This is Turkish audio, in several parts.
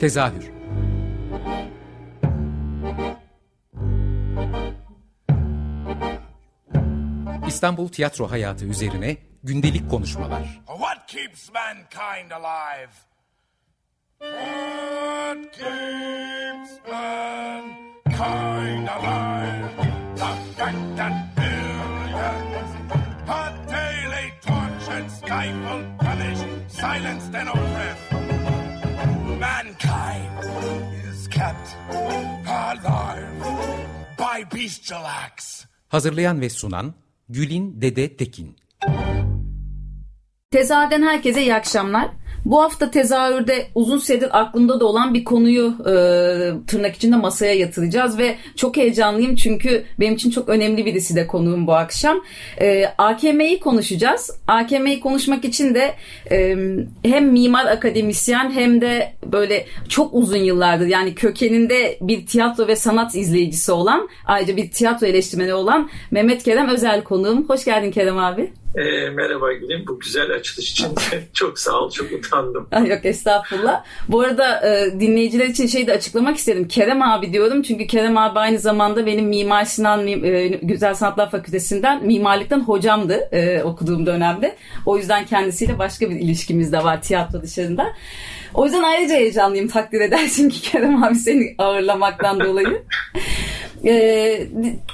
Tezahür İstanbul tiyatro hayatı üzerine gündelik konuşmalar. What keeps mankind alive? What keeps mankind alive? The that billions are daily tortured, stifled, punished, silenced and oppressed. By bestial acts. Hazırlayan ve sunan Gülin Dede Tekin. Tezahürden herkese iyi akşamlar. Bu hafta tezahürde uzun süredir aklımda da olan bir konuyu e, tırnak içinde masaya yatıracağız ve çok heyecanlıyım çünkü benim için çok önemli birisi de konuğum bu akşam. E, AKM'yi konuşacağız. AKM'yi konuşmak için de e, hem mimar akademisyen hem de böyle çok uzun yıllardır yani kökeninde bir tiyatro ve sanat izleyicisi olan ayrıca bir tiyatro eleştirmeni olan Mehmet Kerem Özel konuğum. Hoş geldin Kerem abi. E, merhaba Gülüm. Bu güzel açılış için çok sağ ol. Çok utandım. Yok estağfurullah. Bu arada e, dinleyiciler için şey de açıklamak istedim. Kerem abi diyorum çünkü Kerem abi aynı zamanda benim Mimar Sinan e, Güzel Sanatlar Fakültesinden mimarlıktan hocamdı e, okuduğum dönemde. O yüzden kendisiyle başka bir ilişkimiz de var tiyatro dışarında. O yüzden ayrıca heyecanlıyım takdir edersin ki Kerem abi seni ağırlamaktan dolayı. Ee,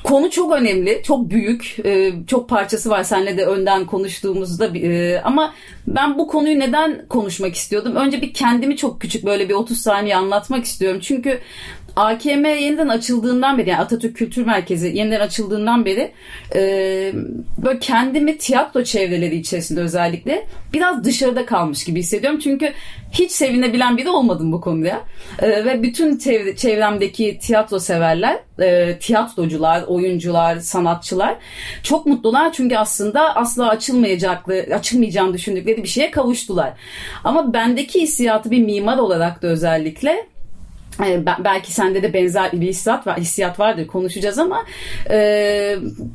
konu çok önemli, çok büyük, e, çok parçası var seninle de önden konuştuğumuzda. E, ama ben bu konuyu neden konuşmak istiyordum? Önce bir kendimi çok küçük böyle bir 30 saniye anlatmak istiyorum. Çünkü AKM yeniden açıldığından beri yani Atatürk Kültür Merkezi yeniden açıldığından beri e, böyle kendimi tiyatro çevreleri içerisinde özellikle biraz dışarıda kalmış gibi hissediyorum. Çünkü hiç sevinebilen biri olmadım bu konuya. E, ve bütün çevre, çevremdeki tiyatro severler, e, tiyatrocular, oyuncular, sanatçılar çok mutlular. Çünkü aslında asla açılmayacaklı, açılmayacağını düşündükleri bir şeye kavuştular. Ama bendeki hissiyatı bir mimar olarak da özellikle belki sende de benzer bir hissiyat var, hissiyat vardır konuşacağız ama e,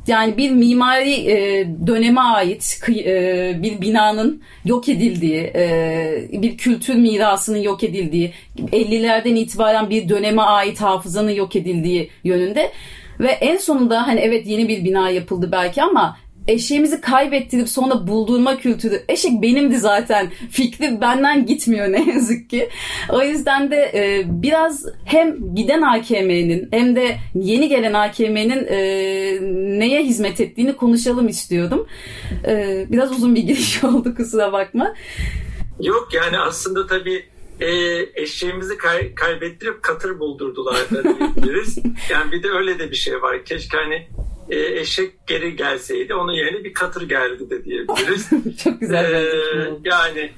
yani bir mimari e, döneme ait e, bir binanın yok edildiği, e, bir kültür mirasının yok edildiği, 50'lerden itibaren bir döneme ait hafızanın yok edildiği yönünde ve en sonunda hani evet yeni bir bina yapıldı belki ama eşeğimizi kaybettirip sonra buldurma kültürü. Eşek benimdi zaten. Fikri benden gitmiyor ne yazık ki. O yüzden de e, biraz hem giden AKM'nin hem de yeni gelen AKM'nin e, neye hizmet ettiğini konuşalım istiyordum. E, biraz uzun bir giriş oldu kusura bakma. Yok yani aslında tabii e, eşeğimizi kay, kaybettirip katır buldurdular da diyebiliriz. yani bir de öyle de bir şey var. Keşke hani e, eşek geri gelseydi onun yerine bir katır geldi de diyebiliriz. çok güzel. Ee, yani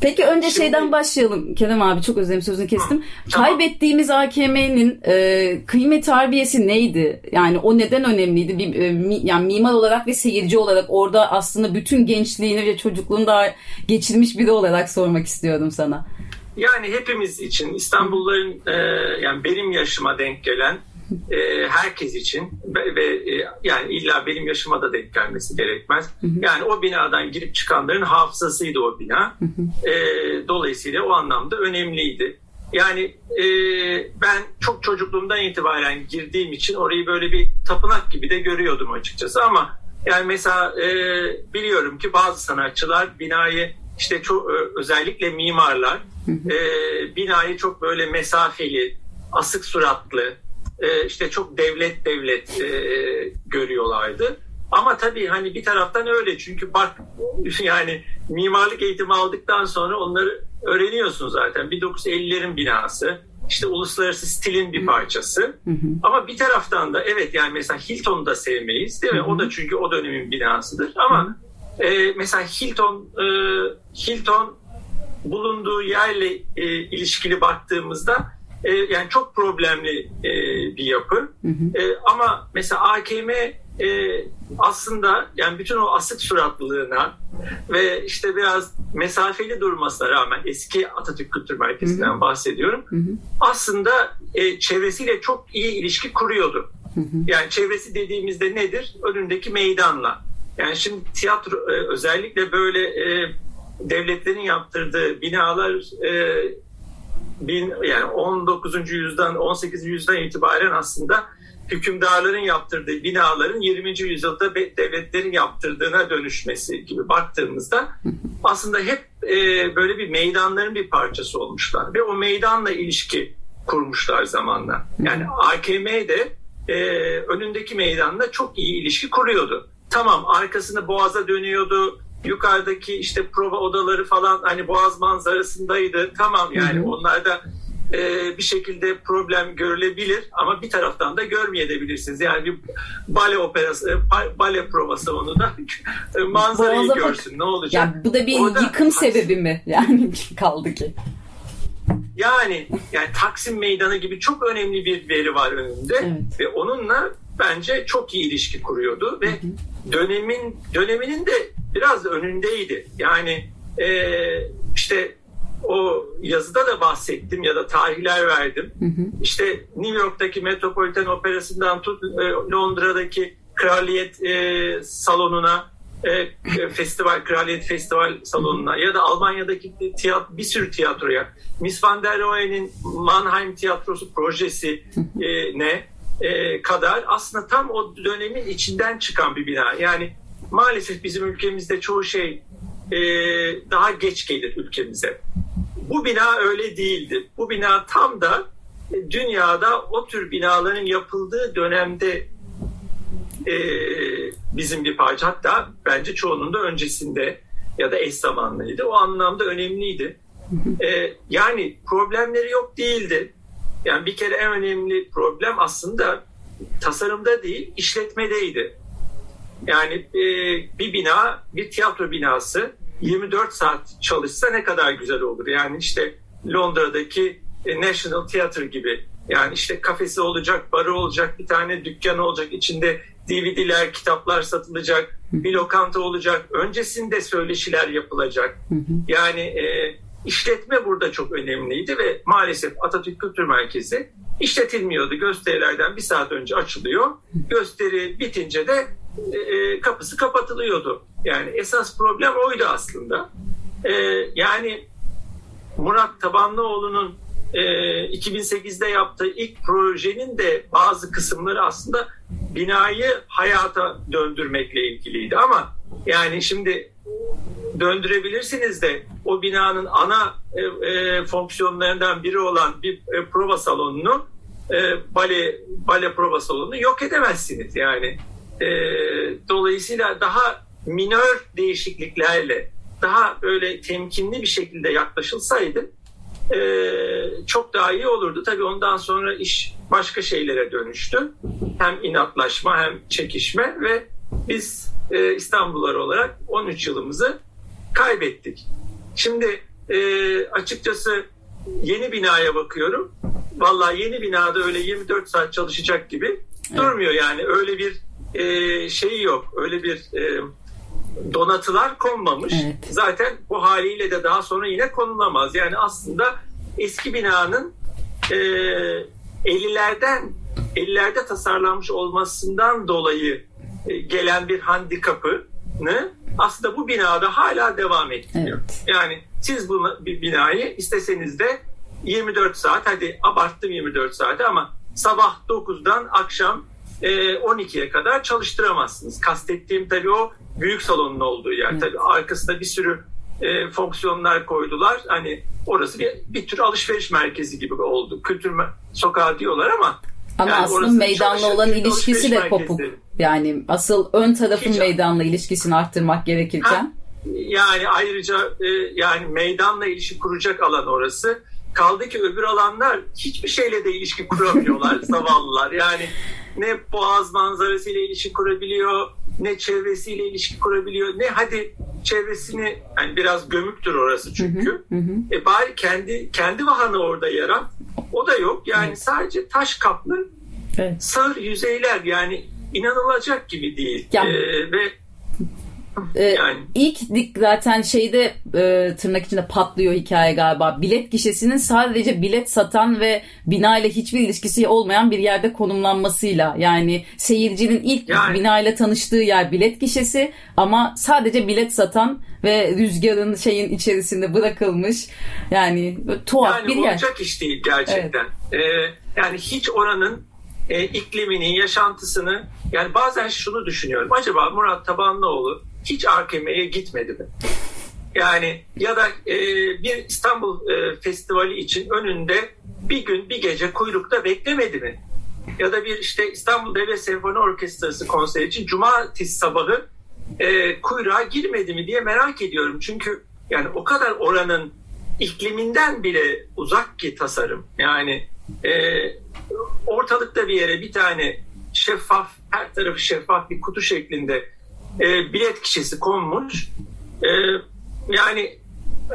Peki önce Şimdi, şeyden başlayalım Kerem abi çok özledim sözünü kestim. Hı, tamam. Kaybettiğimiz AKM'nin e, kıymet harbiyesi neydi? Yani o neden önemliydi? Bir, e, mi, yani mimar olarak ve seyirci olarak orada aslında bütün gençliğini ve çocukluğunu da geçirmiş biri olarak sormak istiyordum sana. Yani hepimiz için İstanbulluların e, yani benim yaşıma denk gelen e, herkes için ve, ve e, yani illa benim yaşıma da denk gelmesi gerekmez. Hı hı. Yani o binadan girip çıkanların hafızasıydı o bina. Hı hı. E, dolayısıyla o anlamda önemliydi. Yani e, ben çok çocukluğumdan itibaren girdiğim için orayı böyle bir tapınak gibi de görüyordum açıkçası ama yani mesela e, biliyorum ki bazı sanatçılar binayı işte çok özellikle mimarlar e, binayı çok böyle mesafeli, asık suratlı, e, işte çok devlet devlet e, görüyorlardı. Ama tabii hani bir taraftan öyle çünkü bak yani mimarlık eğitimi aldıktan sonra onları öğreniyorsun zaten. 1950'lerin binası işte uluslararası stilin bir parçası. Hı hı. Ama bir taraftan da evet yani mesela Hilton'u da sevmeyiz değil mi? Hı hı. O da çünkü o dönemin binasıdır. Ama E, mesela Hilton e, Hilton bulunduğu yerle e, ilişkili baktığımızda e, yani çok problemli e, bir yapı. Hı hı. E, ama mesela AKM e, aslında yani bütün o asık suratlılığına ve işte biraz mesafeli durmasına rağmen eski Atatürk Kültür Merkezi'nden hı hı. bahsediyorum. Hı hı. Aslında e, çevresiyle çok iyi ilişki kuruyordu. Hı hı. Yani çevresi dediğimizde nedir? Önündeki meydanla. Yani şimdi tiyatro e, özellikle böyle e, devletlerin yaptırdığı binalar e, bin, yani 19. yüzyıldan 18. yüzyıldan itibaren aslında hükümdarların yaptırdığı binaların 20. yüzyılda devletlerin yaptırdığına dönüşmesi gibi baktığımızda aslında hep e, böyle bir meydanların bir parçası olmuşlar ve o meydanla ilişki kurmuşlar zamanla. Yani AKM de e, önündeki meydanla çok iyi ilişki kuruyordu. Tamam arkasını boğaza dönüyordu. Yukarıdaki işte prova odaları falan hani boğaz manzarasındaydı. Tamam yani onlar da e, bir şekilde problem görülebilir ama bir taraftan da görmeyebilirsiniz. Yani bir bale operası, e, bale provası onu da e, manzarayı Boğaza görsün. Bak. Ne olacak? Ya bu da bir Orada, yıkım sebebi mi? Yani kaldı ki. Yani yani Taksim Meydanı gibi çok önemli bir veri var önünde evet. ve onunla bence çok iyi ilişki kuruyordu ve hı hı. dönemin döneminin de biraz önündeydi. Yani e, işte o yazıda da bahsettim ya da tarihler verdim. Hı hı. İşte New York'taki Metropolitan Operası'ndan tut e, Londra'daki Kraliyet e, salonuna e, festival Kraliyet Festival salonuna ya da Almanya'daki tiyat, bir sürü tiyatroya Miss van der Rohe'nin Mannheim tiyatrosu projesi e, ne e, kadar aslında tam o dönemin içinden çıkan bir bina. Yani maalesef bizim ülkemizde çoğu şey e, daha geç gelir ülkemize. Bu bina öyle değildi. Bu bina tam da dünyada o tür binaların yapıldığı dönemde e, bizim bir parça. Hatta bence çoğunun da öncesinde ya da eş zamanlıydı. O anlamda önemliydi. E, yani problemleri yok değildi. Yani bir kere en önemli problem aslında tasarımda değil, işletmedeydi. Yani e, bir bina, bir tiyatro binası 24 saat çalışsa ne kadar güzel olur. Yani işte Londra'daki e, National Theatre gibi yani işte kafesi olacak, barı olacak, bir tane dükkanı olacak, içinde DVD'ler, kitaplar satılacak, bir lokanta olacak. Öncesinde söyleşiler yapılacak. Yani e, işletme burada çok önemliydi ve maalesef Atatürk Kültür Merkezi işletilmiyordu. Gösterilerden bir saat önce açılıyor. Gösteri bitince de e, e, kapısı kapatılıyordu. Yani esas problem oydu aslında. E, yani Murat Tabanlıoğlu'nun e, 2008'de yaptığı ilk projenin de bazı kısımları aslında binayı hayata döndürmekle ilgiliydi ama yani şimdi döndürebilirsiniz de o binanın ana e, e, fonksiyonlarından biri olan bir e, prova salonunu e, bale bale prova salonunu yok edemezsiniz yani e, dolayısıyla daha minör değişikliklerle daha böyle temkinli bir şekilde yaklaşılsaydı e, çok daha iyi olurdu. Tabii ondan sonra iş başka şeylere dönüştü. Hem inatlaşma hem çekişme ve biz e, İstanbullular olarak 13 yılımızı kaybettik. Şimdi e, açıkçası yeni binaya bakıyorum. Vallahi yeni binada öyle 24 saat çalışacak gibi evet. durmuyor yani. Öyle bir e, şeyi yok. Öyle bir e, donatılar konmamış. Evet. Zaten bu haliyle de daha sonra yine konulamaz. Yani aslında eski binanın e, 50'lerden 50'lerde tasarlanmış olmasından dolayı e, gelen bir handikapını aslında bu binada hala devam ettiriyor. Evet. Yani siz bu binayı isteseniz de 24 saat hadi abarttım 24 saati ama sabah 9'dan akşam 12'ye e, kadar çalıştıramazsınız. Kastettiğim tabii o büyük salonun olduğu yer. Evet. Tabii arkasında bir sürü e, fonksiyonlar koydular. Hani orası bir, bir tür alışveriş merkezi gibi oldu. Kültür sokağı diyorlar ama ama yani aslında meydanla olan ilişkisi de kopuk. Yani asıl ön tarafın Hiç, meydanla ilişkisini arttırmak gerekirken. Ha, yani ayrıca e, yani meydanla ilişki kuracak alan orası. Kaldı ki öbür alanlar hiçbir şeyle de ilişki kuramıyorlar zavallılar. Yani ne boğaz manzarasıyla ilişki kurabiliyor, ne çevresiyle ilişki kurabiliyor, ne hadi çevresini yani biraz gömüktür orası çünkü. Hı hı hı. E bari kendi kendi vahanı orada yarat. O da yok. Yani evet. sadece taş kaplı evet. sağır yüzeyler yani inanılacak gibi değil. Ya. Ee, ve Ee, yani. İlk dik zaten şeyde e, tırnak içinde patlıyor hikaye galiba. Bilet gişesinin sadece bilet satan ve bina ile hiçbir ilişkisi olmayan bir yerde konumlanmasıyla. Yani seyircinin ilk yani. bina ile tanıştığı yer bilet gişesi ama sadece bilet satan ve rüzgarın şeyin içerisinde bırakılmış. Yani tuhaf yani bir yer. Yani olacak iş değil gerçekten. Evet. Ee, yani hiç oranın e, iklimini, yaşantısını yani bazen şunu düşünüyorum. Acaba Murat Tabanlıoğlu hiç AKM'ye gitmedi mi? Yani ya da e, bir İstanbul e, Festivali için önünde bir gün bir gece kuyrukta beklemedi mi? Ya da bir işte İstanbul Devlet Senfoni Orkestrası konseri için cumartesi sabahı e, kuyruğa girmedi mi diye merak ediyorum. Çünkü yani o kadar oranın ikliminden bile uzak ki tasarım. Yani e, ortalıkta bir yere bir tane şeffaf, her tarafı şeffaf bir kutu şeklinde e, bilet kişisi konmuş. E, yani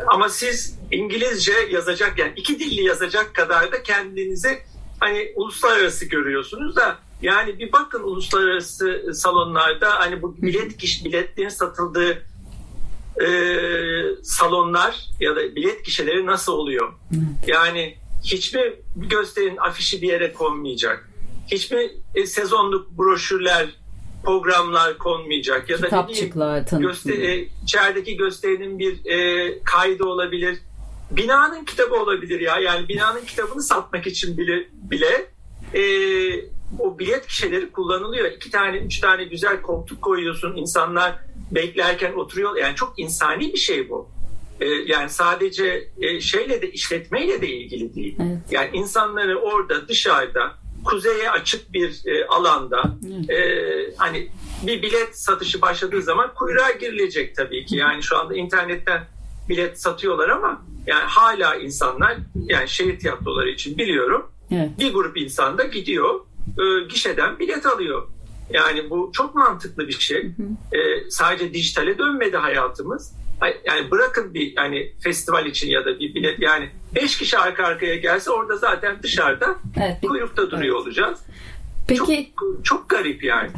ama siz İngilizce yazacak yani iki dilli yazacak kadar da kendinizi hani uluslararası görüyorsunuz da yani bir bakın uluslararası salonlarda hani bu bilet kişi biletlerin satıldığı e, salonlar ya da bilet kişileri nasıl oluyor? Yani hiçbir gösterinin afişi bir yere konmayacak. Hiçbir e, sezonluk broşürler, programlar konmayacak. Ya da Kitapçıklar, göster e, içerideki gösterinin bir e, kaydı olabilir. Binanın kitabı olabilir ya. Yani binanın kitabını satmak için bile bile e, o bilet kişileri kullanılıyor. İki tane, üç tane güzel koltuk koyuyorsun. İnsanlar beklerken oturuyor. Yani çok insani bir şey bu. E, yani sadece e, şeyle de işletmeyle de ilgili değil. Evet. Yani insanları orada dışarıda kuzeye açık bir e, alanda e, hani bir bilet satışı başladığı zaman kuyruğa girilecek tabii ki. Yani şu anda internetten bilet satıyorlar ama yani hala insanlar yani şehir tiyatroları için biliyorum evet. bir grup insan da gidiyor e, gişeden bilet alıyor. Yani bu çok mantıklı bir şey. Hı hı. E, sadece dijitale dönmedi hayatımız yani bırakın bir yani festival için ya da bir bilet yani beş kişi arka arkaya gelse orada zaten dışarıda evet, kuyrukta duruyor evet. olacağız. Peki çok, çok garip yani.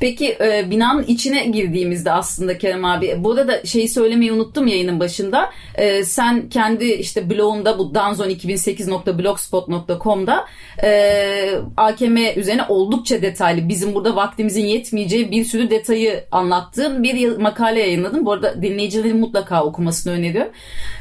Peki e, binanın içine girdiğimizde aslında Kerem abi burada da şeyi söylemeyi unuttum yayının başında. E, sen kendi işte blogunda bu danzon2008.blogspot.com'da e, AKM üzerine oldukça detaylı bizim burada vaktimizin yetmeyeceği bir sürü detayı anlattığın bir makale yayınladın. Bu arada dinleyicilerin mutlaka okumasını öneriyorum.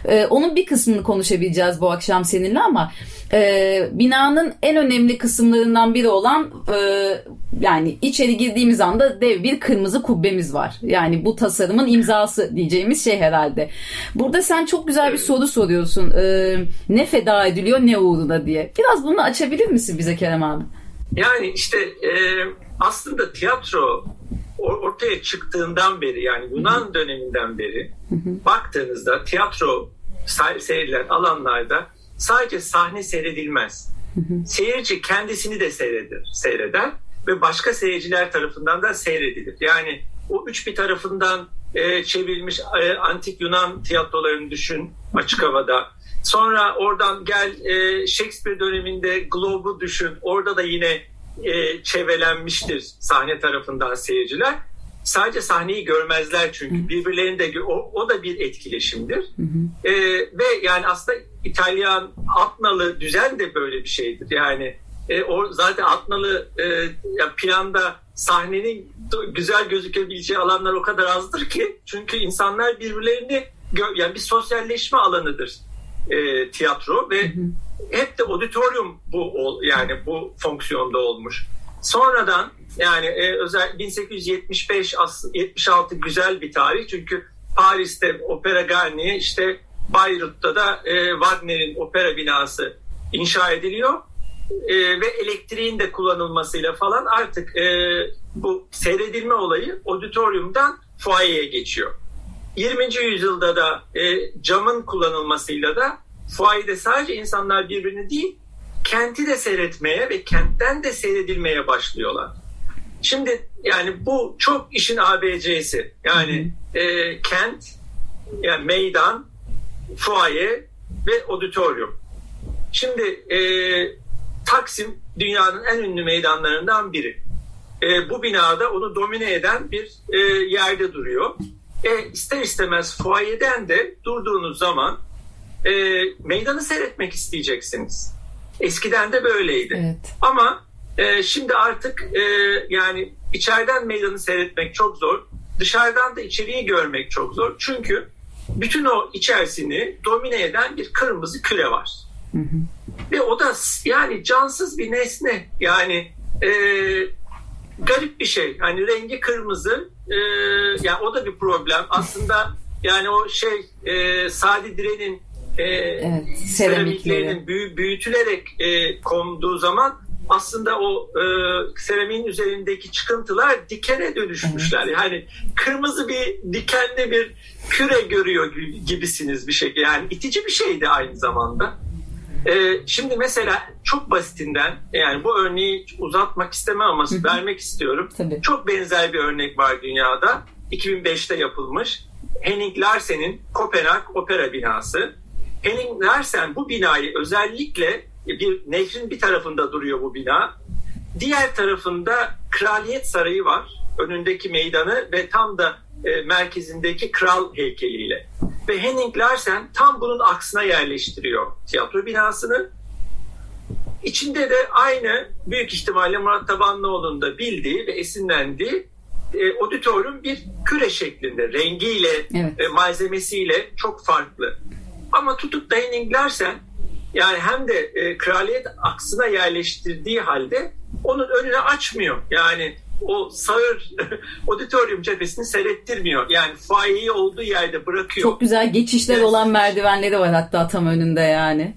E, onun bir kısmını konuşabileceğiz bu akşam seninle ama e, binanın en önemli kısımlarından biri olan e, yani içeri girdiğimiz anda dev bir kırmızı kubbemiz var. Yani bu tasarımın imzası diyeceğimiz şey herhalde. Burada sen çok güzel bir soru soruyorsun. E, ne feda ediliyor ne uğruna diye. Biraz bunu açabilir misin bize Kerem abi? Yani işte e, aslında tiyatro ortaya çıktığından beri yani Yunan döneminden beri baktığınızda tiyatro seyredilen alanlarda sadece sahne seyredilmez. Seyirci kendisini de seyredir, seyreder ve başka seyirciler tarafından da seyredilir. Yani o üç bir tarafından e, çevrilmiş e, antik Yunan tiyatrolarını düşün açık havada. Sonra oradan gel e, Shakespeare döneminde Globe'u düşün. Orada da yine e, çevrelenmiştir sahne tarafından seyirciler. Sadece sahneyi görmezler çünkü birbirlerinde o, o da bir etkileşimdir. Hı hı. E, ve yani aslında İtalyan Atnalı düzen de böyle bir şeydir. Yani e, o zaten Atnalı e, planda sahnenin güzel gözükebileceği alanlar o kadar azdır ki çünkü insanlar birbirlerini yani bir sosyalleşme alanıdır e, tiyatro ve hı hı. hep de auditorium bu yani bu fonksiyonda olmuş. Sonradan yani e, özel 1875 76 güzel bir tarih çünkü Paris'te Opera Garnier işte Bayrut'ta da e, Wagner'in opera binası inşa ediliyor e, ve elektriğin de kullanılmasıyla falan artık e, bu seyredilme olayı auditoriumdan fuayeye geçiyor. 20. yüzyılda da e, camın kullanılmasıyla da fuayede sadece insanlar birbirini değil kenti de seyretmeye ve kentten de seyredilmeye başlıyorlar. Şimdi yani bu çok işin ABC'si. Yani e, kent, yani meydan, fuaye ve auditorium. Şimdi e, Taksim dünyanın en ünlü meydanlarından biri. E, bu binada onu domine eden bir e, yerde duruyor. E, ister istemez fuayeden de durduğunuz zaman e, meydanı seyretmek isteyeceksiniz. Eskiden de böyleydi. Evet. Ama e, şimdi artık e, yani içeriden meydanı seyretmek çok zor. Dışarıdan da içeriği görmek çok zor. Çünkü bütün o içerisini domine eden bir kırmızı küre var. Hı hı. Ve o da yani cansız bir nesne. Yani e, garip bir şey. Hani rengi kırmızı. E, yani o da bir problem. Aslında yani o şey e, Sadi Diren'in e, evet, seramiklerinin büyü, büyütülerek e, konduğu zaman aslında o e, seramiğin üzerindeki çıkıntılar dikene dönüşmüşler. Evet. Yani kırmızı bir dikenli bir küre görüyor gibisiniz bir şey. Yani itici bir şeydi aynı zamanda. E, şimdi mesela çok basitinden yani bu örneği uzatmak istemem ama Hı-hı. vermek istiyorum. Tabii. Çok benzer bir örnek var dünyada. 2005'te yapılmış. Henning Larsen'in Kopenhag Opera binası. Henning Larsen bu binayı özellikle bir nehrin bir tarafında duruyor bu bina. Diğer tarafında Kraliyet Sarayı var. Önündeki meydanı ve tam da e, merkezindeki kral heykeliyle. Ve Henning Larsen tam bunun aksına yerleştiriyor tiyatro binasını. İçinde de aynı büyük ihtimalle Murat Tabanlıoğlu'nun da bildiği ve esinlendiği e, auditorium bir küre şeklinde rengiyle evet. e, malzemesiyle çok farklı. Ama tutup da Henning Larsen yani hem de e, kraliyet aksına yerleştirdiği halde onun önüne açmıyor. Yani o sağır auditorium cephesini seyrettirmiyor. Yani fayeyi olduğu yerde bırakıyor. Çok güzel geçişler evet. olan merdivenleri var hatta tam önünde yani.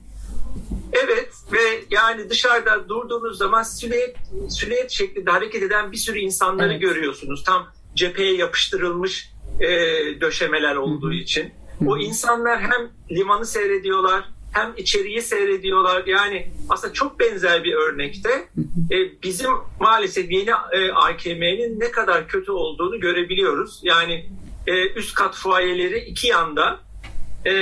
Evet ve yani dışarıda durduğunuz zaman silüet, silüet şeklinde hareket eden bir sürü insanları evet. görüyorsunuz. Tam cepheye yapıştırılmış e, döşemeler olduğu Hı-hı. için. O insanlar hem limanı seyrediyorlar hem içeriği seyrediyorlar. Yani aslında çok benzer bir örnekte e, bizim maalesef yeni e, AKM'nin ne kadar kötü olduğunu görebiliyoruz. Yani e, üst kat fuayeleri iki yanda e,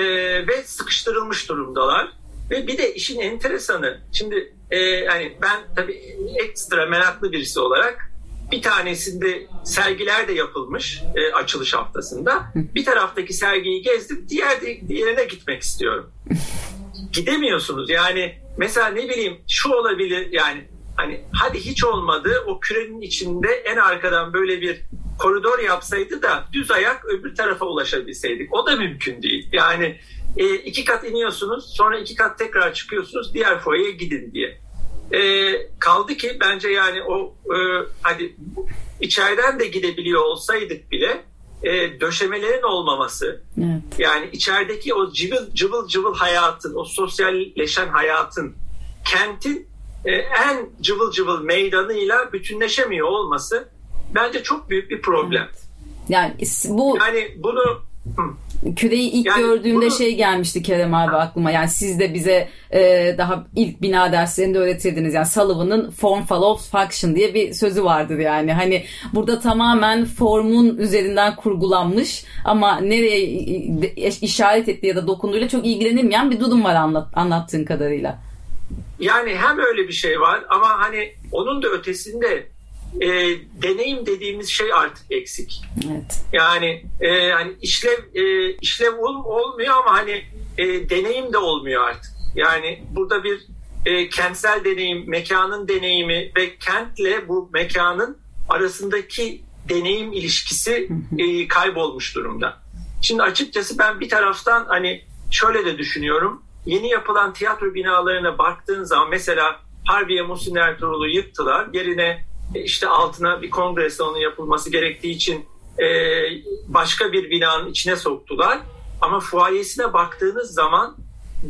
ve sıkıştırılmış durumdalar. Ve bir de işin enteresanı şimdi e, yani ben tabii ekstra meraklı birisi olarak bir tanesinde sergiler de yapılmış e, açılış haftasında. Bir taraftaki sergiyi gezdim, diğer diğerine gitmek istiyorum. gidemiyorsunuz. Yani mesela ne bileyim şu olabilir yani hani hadi hiç olmadı o kürenin içinde en arkadan böyle bir koridor yapsaydı da düz ayak öbür tarafa ulaşabilseydik. O da mümkün değil. Yani e, iki kat iniyorsunuz sonra iki kat tekrar çıkıyorsunuz diğer foyaya gidin diye. E, kaldı ki bence yani o e, hadi içeriden de gidebiliyor olsaydık bile e, döşemelerin olmaması evet. yani içerideki o cıvıl cıvıl cıvıl hayatın o sosyalleşen hayatın kentin e, en cıvıl cıvıl meydanıyla bütünleşemiyor olması bence çok büyük bir problem. Evet. Yani bu yani bunu Küreyi ilk yani gördüğümde bunu... şey gelmişti Kerem abi aklıma. Yani siz de bize e, daha ilk bina derslerinde öğretirdiniz. Yani Sullivan'ın form follows function diye bir sözü vardır yani. Hani burada tamamen formun üzerinden kurgulanmış ama nereye işaret ettiği ya da dokunduğuyla çok ilgilenilmeyen bir durum var anlat, anlattığın kadarıyla. Yani hem öyle bir şey var ama hani onun da ötesinde e, deneyim dediğimiz şey artık eksik. Evet. Yani e, hani işlev e, işlev ol, olmuyor ama hani e, deneyim de olmuyor artık. Yani burada bir e, kentsel deneyim, mekanın deneyimi ve kentle bu mekanın arasındaki deneyim ilişkisi e, kaybolmuş durumda. Şimdi açıkçası ben bir taraftan hani şöyle de düşünüyorum. Yeni yapılan tiyatro binalarına baktığın zaman mesela Harbiye Muhsin Ertuğrul'u yıktılar. Yerine işte altına bir kongre salonu yapılması gerektiği için e, başka bir binanın içine soktular. Ama fuayesine baktığınız zaman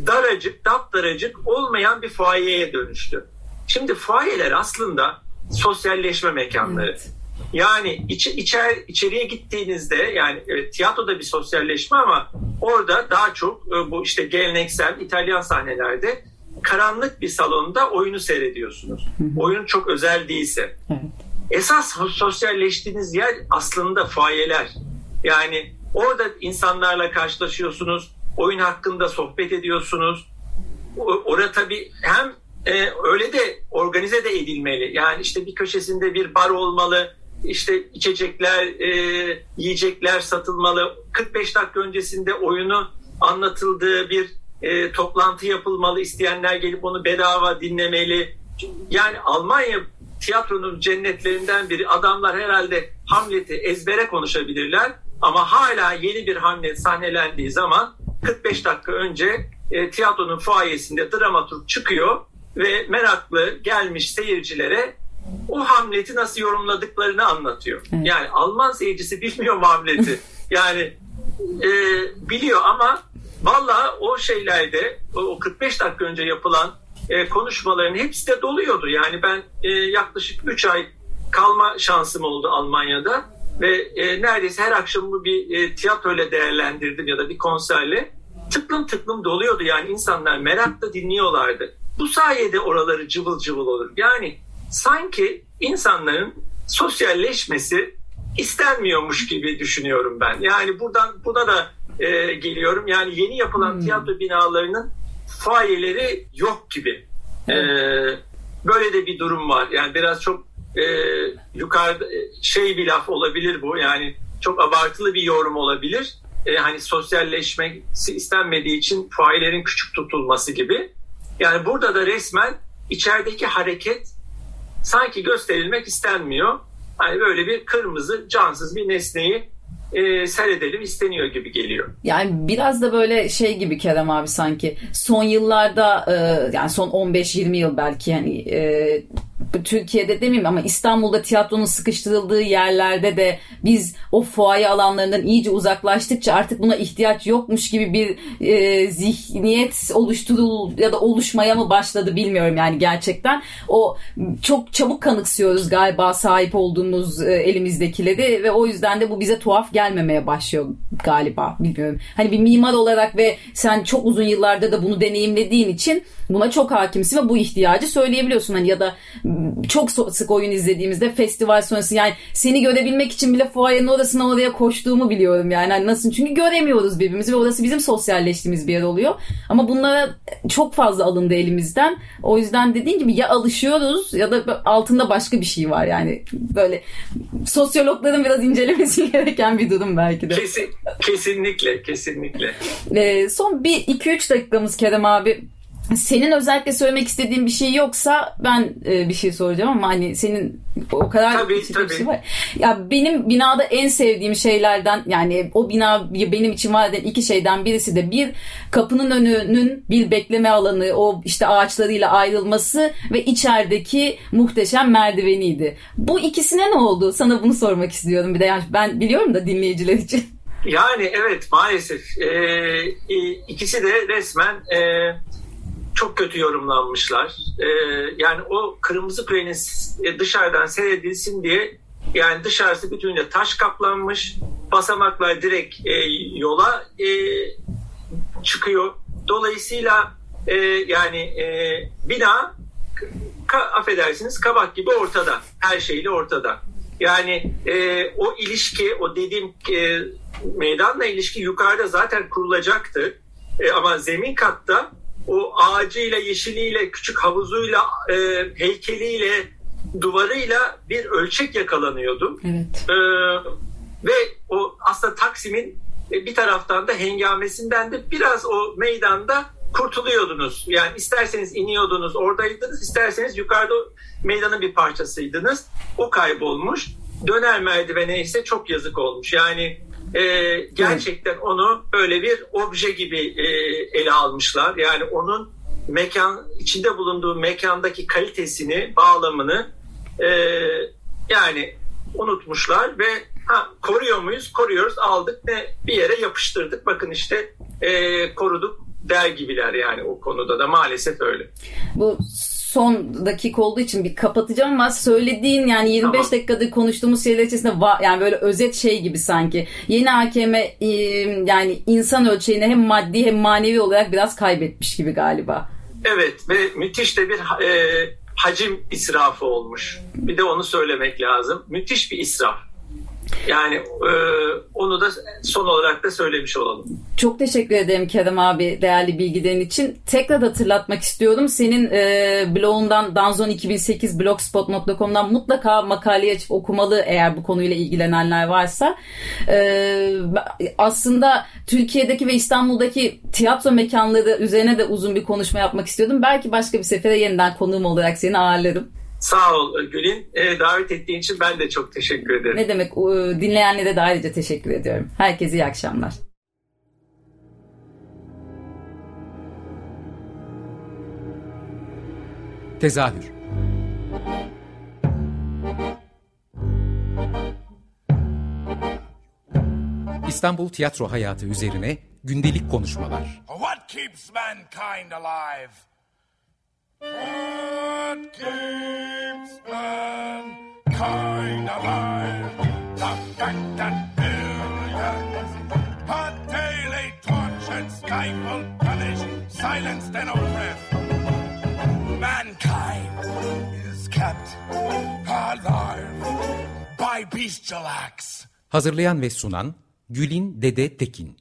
daracık, daracık olmayan bir fuayeye dönüştü. Şimdi fuayeler aslında sosyalleşme mekanları. Evet. Yani iç, içer, içeriye gittiğinizde yani evet, tiyatroda bir sosyalleşme ama orada daha çok e, bu işte geleneksel İtalyan sahnelerde karanlık bir salonda oyunu seyrediyorsunuz. Oyun çok özel değilse. Esas sosyalleştiğiniz yer aslında fayeler. Yani orada insanlarla karşılaşıyorsunuz. Oyun hakkında sohbet ediyorsunuz. Orada tabii hem e, öyle de organize de edilmeli. Yani işte bir köşesinde bir bar olmalı. işte içecekler, e, yiyecekler satılmalı. 45 dakika öncesinde oyunu anlatıldığı bir e, toplantı yapılmalı. İsteyenler gelip onu bedava dinlemeli. Yani Almanya tiyatronun cennetlerinden biri. Adamlar herhalde Hamlet'i ezbere konuşabilirler ama hala yeni bir Hamlet sahnelendiği zaman 45 dakika önce e, tiyatronun fuayesinde dramaturg çıkıyor ve meraklı gelmiş seyircilere o Hamlet'i nasıl yorumladıklarını anlatıyor. Yani Alman seyircisi bilmiyor Hamlet'i. yani e, biliyor ama valla o şeylerde o 45 dakika önce yapılan e, konuşmaların hepsi de doluyordu. Yani ben e, yaklaşık 3 ay kalma şansım oldu Almanya'da ve e, neredeyse her akşamı bir e, tiyatroyla değerlendirdim ya da bir konserle tıklım tıklım doluyordu yani insanlar merakla dinliyorlardı. Bu sayede oraları cıvıl cıvıl olur. Yani sanki insanların sosyalleşmesi istenmiyormuş gibi düşünüyorum ben. Yani buradan buna da e, geliyorum. Yani yeni yapılan hmm. tiyatro binalarının fayeleri yok gibi. E, böyle de bir durum var. Yani biraz çok e, yukarıda e, şey bir laf olabilir bu. Yani çok abartılı bir yorum olabilir. E, hani sosyalleşmesi istenmediği için fayelerin küçük tutulması gibi. Yani burada da resmen içerideki hareket sanki gösterilmek istenmiyor. Hani böyle bir kırmızı cansız bir nesneyi e, seyredelim isteniyor gibi geliyor. Yani biraz da böyle şey gibi Kerem abi sanki son yıllarda e, yani son 15-20 yıl belki yani e, Türkiye'de demeyeyim ama İstanbul'da tiyatronun sıkıştırıldığı yerlerde de biz o fuaye alanlarından iyice uzaklaştıkça artık buna ihtiyaç yokmuş gibi bir e, zihniyet oluşturul ya da oluşmaya mı başladı bilmiyorum yani gerçekten. O çok çabuk kanıksıyoruz galiba sahip olduğumuz e, elimizdekileri ve o yüzden de bu bize tuhaf gelmemeye başlıyor galiba bilmiyorum. Hani bir mimar olarak ve sen çok uzun yıllarda da bunu deneyimlediğin için buna çok hakimsin ve bu ihtiyacı söyleyebiliyorsun. Hani ya da çok sık oyun izlediğimizde festival sonrası yani seni görebilmek için bile fuayenin orasına oraya koştuğumu biliyorum yani. Hani nasıl? Çünkü göremiyoruz birbirimizi ve orası bizim sosyalleştiğimiz bir yer oluyor. Ama bunlara çok fazla alındı elimizden. O yüzden dediğin gibi ya alışıyoruz ya da altında başka bir şey var yani. Böyle sosyologların biraz incelemesi gereken bir durum belki de. Kesin, kesinlikle, kesinlikle. Ee, son bir 2-3 dakikamız Kerem abi senin özellikle söylemek istediğin bir şey yoksa ben e, bir şey soracağım ama hani senin o kadar tabii, tabii. bir şey var. Ya benim binada en sevdiğim şeylerden yani o bina benim için var eden iki şeyden birisi de bir kapının önünün bir bekleme alanı o işte ağaçlarıyla ayrılması ve içerideki muhteşem merdiveniydi. Bu ikisine ne oldu? Sana bunu sormak istiyorum bir de yani ben biliyorum da dinleyiciler için. Yani evet maalesef ee, ikisi de resmen e, çok kötü yorumlanmışlar. E, yani o Kırmızı Kule'nin e, dışarıdan seyredilsin diye yani dışarısı bütünüyle taş kaplanmış. Basamaklar direkt e, yola e, çıkıyor. Dolayısıyla yani bina ka, affedersiniz kabak gibi ortada. Her şeyle ortada. Yani e, o ilişki, o dediğim e, meydanla ilişki yukarıda zaten kurulacaktı. E, ama zemin katta o ağacıyla, yeşiliyle, küçük havuzuyla, e, heykeliyle, duvarıyla bir ölçek yakalanıyordu. Evet. E, ve o aslında Taksim'in e, bir taraftan da hengamesinden de biraz o meydanda kurtuluyordunuz. Yani isterseniz iniyordunuz, oradaydınız, isterseniz yukarıda meydanın bir parçasıydınız. O kaybolmuş. Döner merdivene ise çok yazık olmuş. Yani e, gerçekten onu böyle bir obje gibi e, ele almışlar. Yani onun mekan içinde bulunduğu mekandaki kalitesini, bağlamını e, yani unutmuşlar ve ha, koruyor muyuz? Koruyoruz. Aldık ve bir yere yapıştırdık. Bakın işte e, koruduk der gibiler yani o konuda da maalesef öyle. Bu son dakika olduğu için bir kapatacağım ama söylediğin yani 25 tamam. dakikadır konuştuğumuz şeyler içerisinde var, yani böyle özet şey gibi sanki. Yeni hakeme e, yani insan ölçeğini hem maddi hem manevi olarak biraz kaybetmiş gibi galiba. Evet ve müthiş de bir e, hacim israfı olmuş. Bir de onu söylemek lazım. Müthiş bir israf. Yani e, onu da son olarak da söylemiş olalım. Çok teşekkür ederim Kerem abi değerli bilgilerin için. Tekrar hatırlatmak istiyorum. Senin e, blogundan danzon2008blogspot.com'dan mutlaka makale açıp okumalı eğer bu konuyla ilgilenenler varsa. E, aslında Türkiye'deki ve İstanbul'daki tiyatro mekanları üzerine de uzun bir konuşma yapmak istiyordum. Belki başka bir sefere yeniden konuğum olarak seni ağırlarım. Sağ ol Gül'in. E, davet ettiğin için ben de çok teşekkür ederim. Ne demek dinleyenlere de ayrıca teşekkür ediyorum. Herkese iyi akşamlar. Tezahür İstanbul tiyatro hayatı üzerine gündelik konuşmalar. What keeps mankind alive? Hazırlayan ve sunan Gülin Dede Tekin